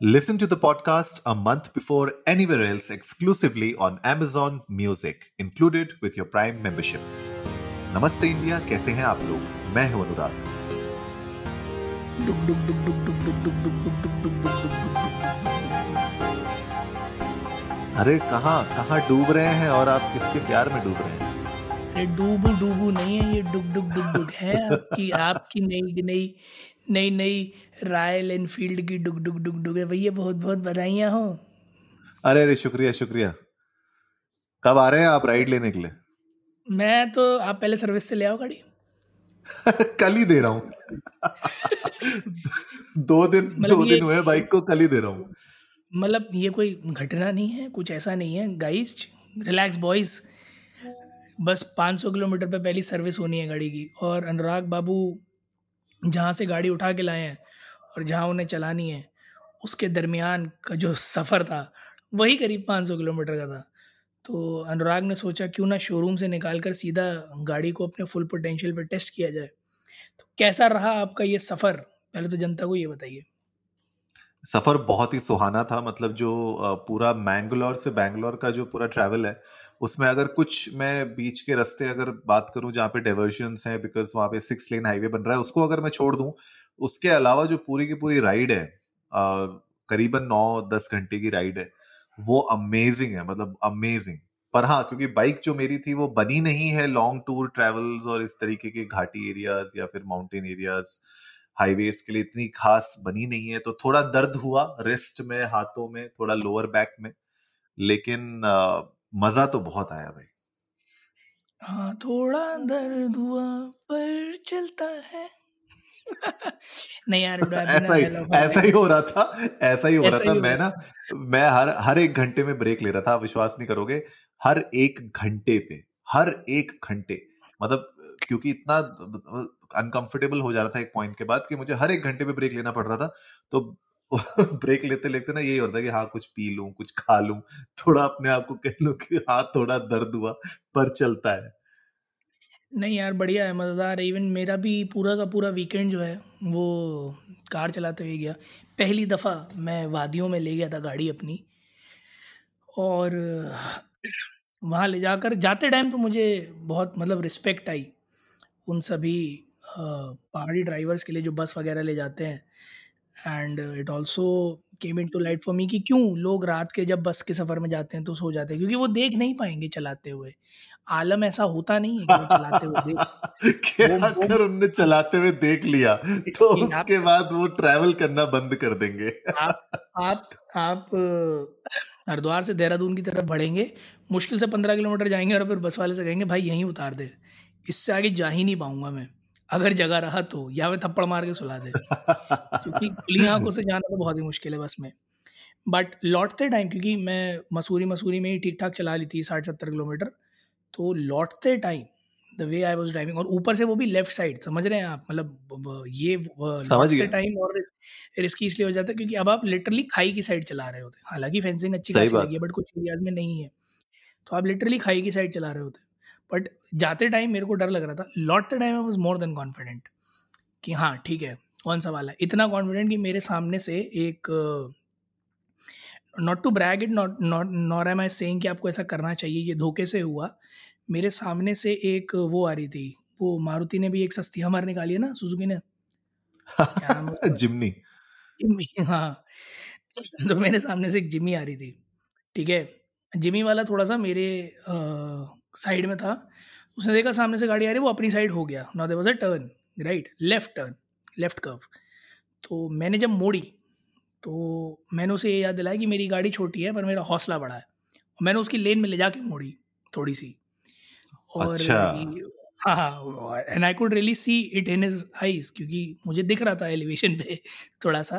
Listen to the podcast a month before anywhere else exclusively on Amazon Music, included with your Prime membership. नमस्ते India कैसे हैं आप लोग मैं हूँ अनुराग अरे कहाँ कहाँ डूब रहे हैं और आप किसके प्यार में डूब रहे हैं अरे डूबू डूबू नहीं है ये डुब डुब डुब डुब है आपकी आपकी नई नई नई नई रॉयल एनफील्ड की डुक डुक डुक है भैया बहुत बहुत बधाइयाँ हो। अरे अरे शुक्रिया शुक्रिया। कब आ रहे हैं आप राइड लेने के लिए? मैं तो आप पहले सर्विस से ले आओ गाड़ी। कल ही दे रहा हूँ। दो दिन मतलब दो ये- दिन हुए बाइक को कल ही दे रहा हूँ। मतलब ये कोई घटना नहीं है कुछ ऐसा नहीं है। गाइस रिलैक्स बॉयज़ बस 500 किलोमीटर पे पहली सर्विस होनी है गाड़ी की। और अनुराग बाबू जहाँ से गाड़ी उठा के लाए हैं और जहाँ उन्हें चलानी है, उसके दरमियान का जो सफ़र था, वही करीब 500 किलोमीटर का था। तो अनुराग ने सोचा, क्यों ना शोरूम से निकाल कर सीधा गाड़ी को अपने फुल पोटेंशियल पर टेस्ट किया जाए? तो कैसा रहा आपका ये सफ़र? पहले तो जनता को ये बताइए। सफ़र बहुत ही सुहाना था मतलब जो पूरा मैंगलोर से बैंगलोर का जो पूरा ट्रैवल है, उसमें अगर कुछ मैं बीच के रास्ते अगर बात करूँ जहाँ पे डाइवर्जन्स हैं बिकॉज़ वहाँ पे सिक्स लेन हाईवे बन रहा है, उसको अगर मैं छोड़ दूँ, उसके अलावा जो पूरी की पूरी राइड है करीबन नौ दस घंटे की राइड है, वो अमेजिंग है मतलब अमेजिंग पर हाँ क्योंकि बाइक जो मेरी थी, वो बनी नहीं है लॉन्ग टूर ट्रेवल्स और इस तरीके के घाटी एरियाज़ या फिर माउंटेन एरियाज़ हाईवेज के लिए इतनी खास बनी नहीं है तो थोड़ा दर्द हुआ रिस्ट में हाथों में थोड़ा लोअर बैक में लेकिन अ, मज़ा तो बहुत आया भाई। हाँ थोड़ा दर्द हुआ पर चलता है। नहीं यार ऐसा ही ऐसा ही हो रहा था ऐसा ही हो रहा था। मैं ना मैं हर हर एक घंटे में ब्रेक ले रहा था विश्वास नहीं करोगे हर एक घंटे पे हर एक घंटे। मतलब क्योंकि इतना अनकंफर्टेबल हो जा रहा था एक पॉइंट के बाद कि मुझे हर एक घंटे पे ब्रेक लेना पड़ रहा था। तो ब्रेक लेते लेते ना यही होता है कि हाँ कुछ पी लूँ, कुछ खा लूँ, थोड़ा अपने आप को कह लूँ कि हाँ थोड़ा दर्द हुआ, पर चलता है। नहीं यार, बढ़िया है, मज़ेदार है। इवन मेरा भी पूरा का पूरा वीकेंड जो है, वो कार चलाते हुए गया। पहली दफ़ा मैं वादियों में ले गया था गाड़ी अपनी। और वहाँ ले जाकर, जाते टाइम तो मुझे बहुत मतलब रिस्पेक्ट आई उन सभी पहाड़ी ड्राइवर्स के लिए जो बस वगैरह ले जाते हैं। And it also came into light for me कि क्यों लोग रात के जब बस के सफ़र में जाते हैं तो सो जाते हैं क्योंकि वो देख नहीं पाएँगे चलाते हुए। आलम ऐसा होता नहीं है कि वो चलाते हुए देख अगर उनने चलाते हुए देख लिया तो उसके बाद वो ट्रैवल करना बंद कर देंगे। आप आप आप हरिद्वार से देहरादून की तरफ़ बढ़ेंगे मुश्किल से पंद्रह किलोमीटर जाएँगे और फिर बस वाले से कहेंगे भाई यहीं उतार दे। इससे आगे जा ही नहीं पाऊँगा मैं। अगर जगह रहा तो या वे थप्पड़ मार के सुला दे। क्योंकि खुली आँखों से जाना तो बहुत ही मुश्किल है बस में। बट लौटते टाइम क्योंकि मैं मसूरी मसूरी में ही ठीक ठाक चला ली थी साठ सत्तर किलोमीटर तो लौटते time the way I was driving और ऊपर से वो भी लेफ़्ट साइड समझ रहे हैं आप? मतलब ये लौटते टाइम और रिस्की इसलिए हो जाता है क्योंकि अब आप लिटरली खाई की साइड चला रहे होते हैं। हालाँकि फेंसिंग अच्छी खासी लगी है बट कुछ एरियाज़ में नहीं है। तो आप लिटरली खाई की साइड चला रहे होते हैं। बट जाते टाइम मेरे को डर लग रहा था। लौटते time I was more than confident कि हाँ ठीक है कौन सा वाला? इतना कॉन्फिडेंट कि मेरे सामने से एक not to brag it not not nor am I saying कि आपको ऐसा करना चाहिए ये धोखे से हुआ। मेरे सामने से एक वो आ रही थी वो मारुति ने भी एक सस्ती हमारे निकाली है ना सुजुकी ने? जिमनी जिम्मी। हाँ। तो मेरे सामने से एक जिम्मी आ रही थी ठीक है? जिमी वाला थोड़ा सा मेरे साइड में था उसने देखा सामने से गाड़ी आ रही वो अपनी साइड हो गया। ना there was a turn right left turn left curve तो मैंने जब मोड़ी तो मैंने उसे ये याद दिलाया कि मेरी गाड़ी छोटी है पर मेरा हौसला बड़ा है। और मैंने उसकी लेन में ले जाके मोड़ी थोड़ी सी। और अच्छा। हाँ हाँ and I could really see it in his eyes क्योंकि मुझे दिख रहा था एलिवेशन पे थोड़ा सा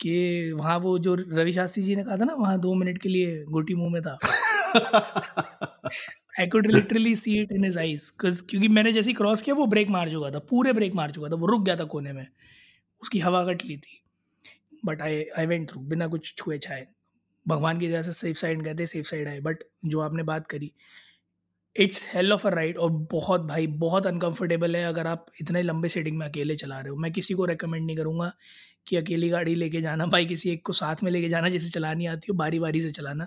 कि वहाँ वो जो रवि शास्त्री जी ने कहा था ना वहाँ दो मिनट के लिए गोटी मुँह में था। I could literally see it in his eyes क्योंकि मैंने जैसे क्रॉस किया, वो ब्रेक मार चुका था, पूरे ब्रेक मार चुका था, वो रुक गया था कोने में। उसकी हवा कट ली थी। But I I went through बिना कुछ छुए छाए। भगवान की वजह से सेफ़ साइड गए थे सेफ़ साइड आए। बट जो आपने बात करी it's hell of a ride और बहुत भाई, बहुत अनकंफर्टेबल है अगर आप इतने लंबे सेटिंग में अकेले चला रहे हो। मैं किसी को रेकमेंड नहीं करूँगा कि अकेली गाड़ी लेके जाना, भाई किसी एक को साथ में लेके जाना, जिसे चलानी आती हो बारी बारी से चलाना।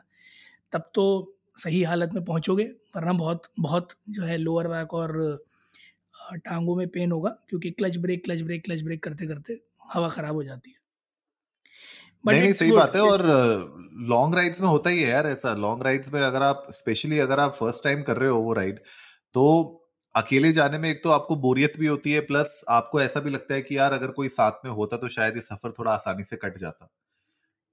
तब तो सही हालत में पहुँचोगे वरना बहुत बहुत जो है लोअर बैक और टांगों में पेन होगा क्योंकि clutch brake clutch brake clutch brake करते करते हवा ख़राब हो जाती है। नहीं नहीं सही बात है और लॉन्ग राइड्स में होता ही है यार ऐसा। लॉन्ग राइड्स में अगर आप स्पेशली अगर आप फ़र्स्ट टाइम कर रहे हो वो राइड तो अकेले जाने में एक तो आपको बोरियत भी होती है प्लस आपको ऐसा भी लगता है कि यार अगर कोई साथ में होता तो शायद ये सफ़र थोड़ा आसानी से कट जाता।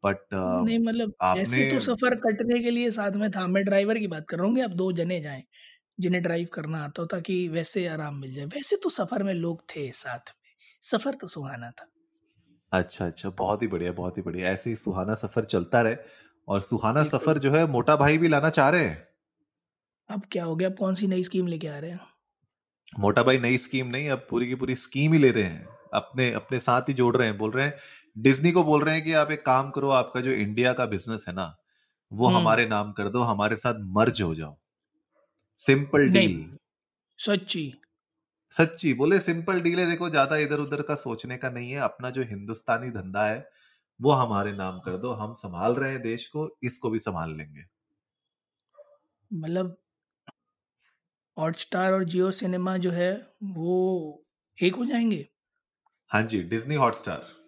बट नहीं मतलब ऐसे तो सफ़र कटने के लिए साथ में था। मैं ड्राइवर की बात कर रहा हूँ आप दो जने जाएँ जिन्हें ड्राइव करना आता हो ताकि वैसे आराम मिल जाए। वैसे तो सफ़र में लोग थे साथ में। सफ़र तो सुहाना था। अच्छा अच्छा बहुत ही बढ़िया बहुत ही बढ़िया। ऐसे ही सुहाना सफ़र चलता रहे और सुहाना सफ़र जो है मोटा भाई भी लाना चाह रहे हैं? अब क्या हो गया? अब कौन सी नई स्कीम लेके आ रहे हैं? मोटा भाई नई स्कीम नहीं अब पूरी की पूरी स्कीम ही ले रहे हैं। अपने अपने साथ ही जोड़ रहे हैं बोल रहे हैं डिज्नी को बोल रहे हैं कि आप एक काम करो आपका जो इंडिया का बिज़नेस है ना वो हम्म। हमारे नाम कर दो हमारे साथ मर्ज हो जाओ। Simple deal. सच्ची। सच्ची बोले सिंपल डील है देखो ज़्यादा इधर उधर का सोचने का नहीं है अपना जो हिंदुस्तानी धंधा है वो हमारे नाम कर दो हम संभाल रहे हैं देश को इसको भी संभाल लेंगे। मतलब हॉटस्टार और जियो सिनेमा जो है वो एक हो जाएँगे? हाँ जी डिज्नी हॉटस्टार।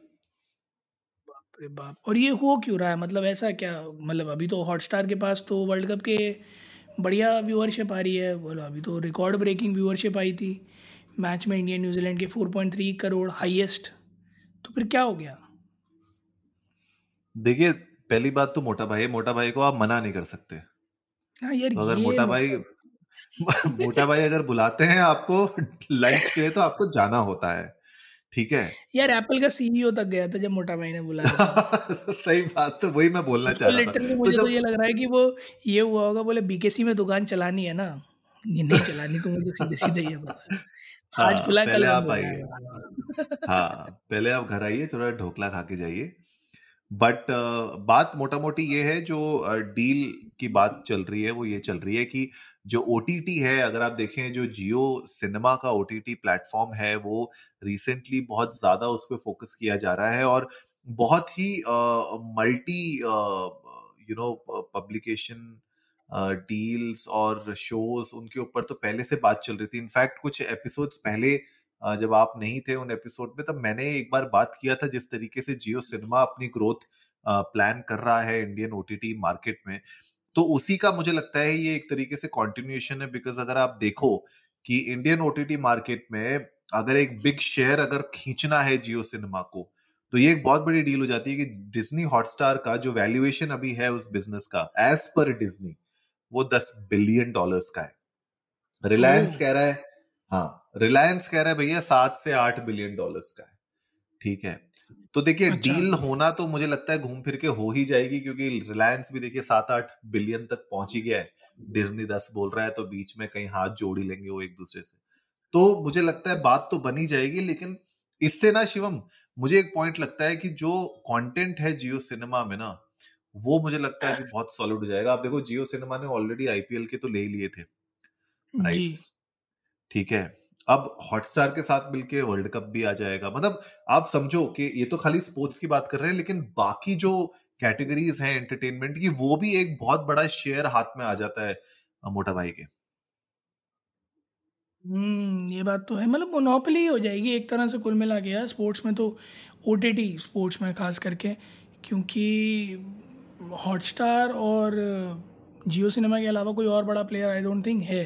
बाप रे बाप। और ये हो क्यों रहा है? मतलब ऐसा क्या मतलब अभी तो हॉटस्टार के पास तो वर्ल्ड कप के बढ़िया व्यूअरशिप आ रही है। बोलो अभी तो रिकॉर्ड ब्रेकिंग व्यूअरशिप आई थी। मैच में इंडिया न्यूजीलैंड के 4.3 करोड़ हाईएस्ट तो फिर क्या हो गया? देखिए पहली बात तो मोटा भाई मोटा भाई को आप मना नहीं कर सकते। हाँ यार तो अगर मोटा भाई मतलब मोटा भाई अगर बुलाते हैं आपको लंच के लिए तो आपको जाना होता है। ठीक है? यार एप्पल का सीईओ तक गया था जब मोटा भाई ने बुलाया सही बात तो वही मैं बोलना चाह रहा था। मुझे तो, तो ये लग रहा है कि वो ये हुआ होगा बोले बीकेसी में दुकान चलानी है ना? ये नहीं चलानी तो मुझे सीधे सीधे ये पता हाँ, आज खुला पहले आप आइए। हाँ पहले आप घर आइए थोड़ा ढोकला खा के जाइए। बट बात मोटा मोटी ये है जो डील की बात चल रही है वो ये चल रही है कि जो ओ है अगर आप देखें जो जियो सिनेमा का ओ टी प्लेटफॉर्म है वो रिसेंटली बहुत ज़्यादा उस पर फोकस किया जा रहा है और बहुत ही multi you know publication deals और शोज़ उनके ऊपर तो पहले से बात चल रही थी। इनफैक्ट कुछ एपिसोड्स पहले uh, जब आप नहीं थे उन एपिसोड में तब मैंने एक बार बात किया था जिस तरीके से जियो सिनेमा अपनी ग्रोथ प्लान uh, कर रहा है इंडियन ओ मार्केट में। तो उसी का मुझे लगता है ये एक तरीके से कॉन्टिन्यूएशन है बिकॉज़ अगर आप देखो कि इंडियन ओटीटी मार्केट में अगर एक बिग शेयर अगर खींचना है जियो सिनेमा को तो ये एक बहुत बड़ी डील हो जाती है कि डिज्नी हॉटस्टार का जो वैल्यूएशन अभी है उस बिज़नेस का एज पर डिज्नी वो दस बिलियन डॉलर्स का है। रिलायंस कह रहा है हाँ रिलायंस कह रहा है भैया सात से आठ बिलियन डॉलर्स का है। ठीक है? तो देखिए अच्छा। डील होना तो मुझे लगता है घूम फिर के हो ही जाएगी क्योंकि रिलायंस भी देखिए सात आठ बिलियन तक पहुँच ही गया है। डिज्नी दस बोल रहा है तो बीच में कहीं हाथ जोड़ ही लेंगे वो एक दूसरे से। तो मुझे लगता है बात तो बनी जाएगी लेकिन इससे ना शिवम मुझे एक पॉइंट लगता है कि जो कंटेंट है जियो सिनेमा में ना वो मुझे लगता है कि बहुत सॉलिड हो जाएगा। आप देखो जियो सिनेमा ने ऑलरेडी आईपीएल के तो ले लिए थे राइट्स ठीक है? अब हॉटस्टार के साथ मिलके वर्ल्ड कप भी आ जाएगा। मतलब आप समझो कि ये तो खाली स्पोर्ट्स की बात कर रहे हैं, लेकिन बाकी जो कैटेगरीज हैं एंटरटेनमेंट की, वो भी एक बहुत बड़ा शेयर हाथ में आ जाता है मोटा भाई के। हम्म ये बात तो है। मतलब मोनोपली हो जाएगी एक तरह से कुल मिला गया स्पोर्ट्स में तो ओटीटी स्पोर्ट्स में खास करके, क्योंकि हॉटस्टार और जियो सिनेमा के अलावा कोई और बड़ा प्लेयर आई डोंट थिंक है।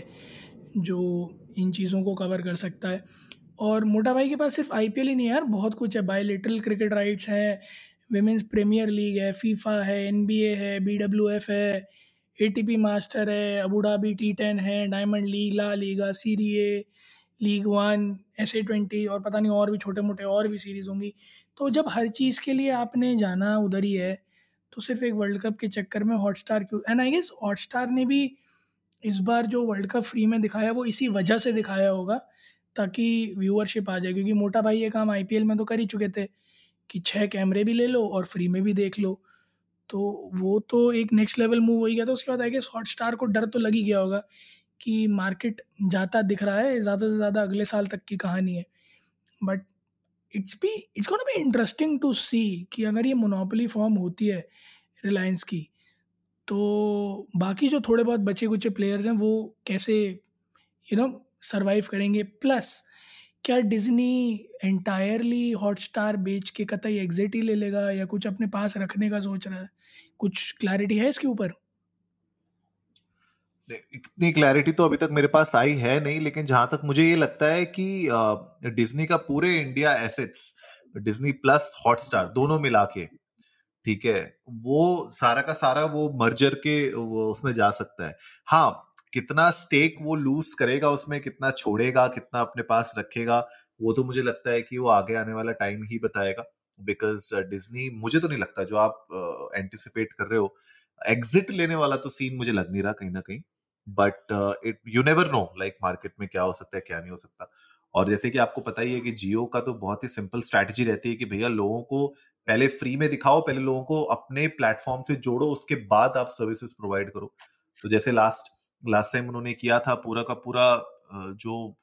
जो इन चीज़ों को कवर कर सकता है। और मोटा भाई के पास सिर्फ़ आईपीएल ही नहीं है यार, बहुत कुछ है। बायोलिटरल क्रिकेट राइट्स है वेमेंस प्रीमियर लीग है फीफा है एनबीए है बीडब्ल्यूएफ है एटीपी मास्टर है अबू धाबी टी टेन है Diamond League La Liga Serie A Ligue one S A twenty और पता नहीं और भी छोटे मोटे और भी सीरीज़ होंगी। तो जब हर चीज़ के लिए आपने जाना उधर ही है तो सिर्फ़ एक वर्ल्ड कप के चक्कर में हॉटस्टार क्यों? एंड आई गेस हॉटस्टार ने भी इस बार जो वर्ल्ड कप फ्री में दिखाया, वो इसी वजह से दिखाया होगा, ताकि व्यूअरशिप आ जाए, क्योंकि मोटा भाई ये काम आईपीएल में तो कर ही चुके थे, कि छः कैमरे भी ले लो और फ्री में भी देख लो। तो वो तो एक नेक्स्ट लेवल मूव हो ही गया था उसके बाद आई गेस हॉट स्टार को डर तो लग ही गया होगा, कि मार्केट जाता दिख रहा है, ज़्यादा से ज़्यादा अगले साल तक की कहानी है। But it's be it's gonna be interesting to see कि अगर ये मोनोपोली फॉर्म होती है रिलायंस की तो बाकी जो थोड़े बहुत बचे कुचे प्लेयर्स हैं, वो कैसे यू नो सर्वाइव करेंगे? प्लस क्या डिज्नी एंटायरली हॉटस्टार बेच के कतई एग्जिट ही ले लेगा या कुछ अपने पास रखने का सोच रहा है? कुछ क्लैरिटी है इसके ऊपर? इतनी क्लैरिटी तो अभी तक मेरे पास आई है नहीं, लेकिन जहाँ तक मुझे ये लगता है कि डिज्नी का पूरे India assets Disney plus Hotstar दोनों मिला के ठीक है? वो सारा का सारा वो मर्जर के वो उसमें जा सकता है। हाँ कितना स्टेक वो लूज करेगा उसमें कितना छोड़ेगा कितना अपने पास रखेगा वो तो मुझे लगता है कि वो आगे आने वाला टाइम ही बताएगा। बिकॉज़ डिज्नी मुझे तो नहीं लगता जो आप एंटिसिपेट uh, कर रहे हो एग्जिट लेने वाला तो सीन मुझे लग नहीं रहा कहीं ना कहीं। But it you never know like market में क्या हो सकता है क्या नहीं हो सकता। और जैसे कि आपको पता ही है कि जियो का तो बहुत ही सिंपल स्ट्रैटेजी रहती है कि भैया लोगों को पहले फ्री में दिखाओ, पहले लोगों को अपने प्लेटफॉर्म से जोड़ो, उसके बाद आप सर्विसेज़ प्रोवाइड करो। तो जैसे लास्ट लास्ट टाइम उन्होंने किया था, पूरा का पूरा जो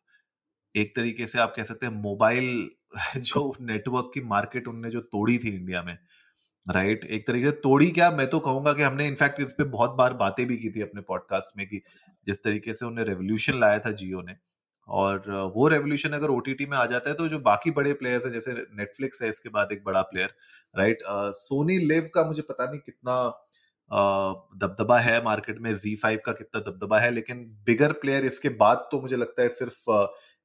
एक तरीके से आप कह सकते हैं मोबाइल जो नेटवर्क की मार्केट उनने जो तोड़ी थी इंडिया में राइट? एक तरीके से तोड़ी क्या? मैं तो कहूँगा कि हमने इनफैक्ट इस पे बहुत बार बातें भी की थी अपने पॉडकास्ट में कि जिस तरीके से उन्हें रेवोल्यूशन लाया था जियो ने। और वो रेवोल्यूशन अगर ओटीटी में आ जाता है तो जो बाकी बड़े प्लेयर्स है, जैसे नेटफ्लिक्स है इसके बाद एक बड़ा प्लेयर राइट सोनी लिव का मुझे पता नहीं कितना दबदबा है मार्केट में जी फाइव का कितना दबदबा है, लेकिन बिगर प्लेयर इसके बाद तो मुझे लगता है सिर्फ़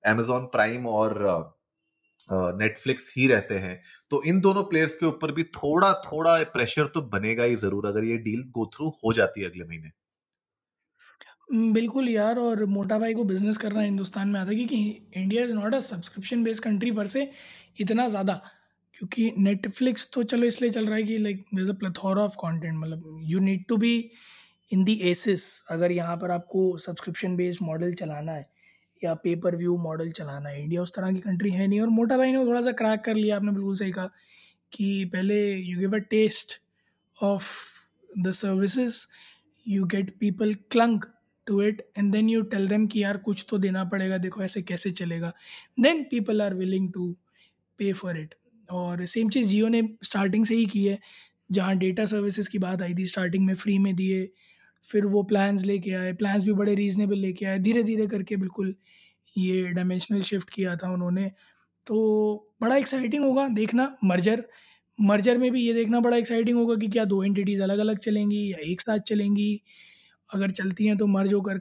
एमेजॉन प्राइम और नेटफ्लिक्स ही रहते हैं। तो इन दोनों प्लेयर्स के ऊपर भी थोड़ा थोड़ा प्रेशर तो बनेगा ही ज़रूर, अगर ये डील गो थ्रू हो जाती है अगले महीने। बिल्कुल यार, और मोटा भाई को बिज़नेस करना हिंदुस्तान में आता है क्योंकि India is not a subscription based country पर से इतना ज़्यादा। क्योंकि नेटफ्लिक्स तो चलो इसलिए चल रहा है कि like is a plethora of content मतलब you need to be in the एसिस अगर यहाँ पर आपको सब्सक्रिप्शन बेस्ड मॉडल चलाना है, या पेपर व्यू मॉडल चलाना है इंडिया उस तरह की कंट्री है नहीं, और मोटा भाई ने थोड़ा सा क्रैक कर लिया, आपने बिल्कुल सही कहा कि पहले you give a taste of the services you get people clung to it and then you tell them कि यार कुछ तो देना पड़ेगा, देखो ऐसे कैसे चलेगा। Then people are willing to pay for it और सेम चीज़ जियो ने स्टार्टिंग से ही की है। जहाँ डेटा सर्विसेज़ की बात आई थी स्टार्टिंग में फ्री में दिए, फिर वो प्लान्स लेके आए प्लान्स भी बड़े रीजनेबल लेके आए। धीरे धीरे करके बिल्कुल ये डायमेंशनल शिफ्ट किया था उन्होंने। तो बड़ा एक्साइटिंग होगा देखना मर्जर मर्जर में भी ये देखना बड़ा एक्साइटिंग होगा कि क्या दो एंटिटीज़ अलग अलग चलेंगी या एक साथ चलेंगी। अगर चलती हैं तो मर्ज होकर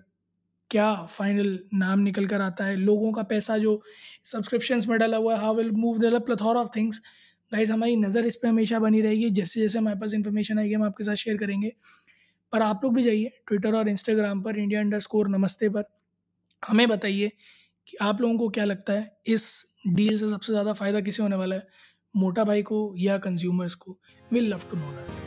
क्या फाइनल नाम निकल कर आता है? लोगों का पैसा जो सब्सक्रिप्शंस में डाला हुआ है how will move the plethora of things guys हमारी नज़र इस पर हमेशा बनी रहेगी। जैसे जैसे हमारे पास इन्फॉर्मेशन आएगी, हम आपके साथ शेयर करेंगे। पर आप लोग भी जाइए ट्विटर और इंस्टाग्राम पर इंडिया अंडर स्कोर नमस्ते पर। हमें बताइए कि आप लोगों को क्या लगता है, इस डील से सबसे ज़्यादा फ़ायदा किसे होने वाला है? मोटा भाई को या कंज्यूमर्स को? Will love to know that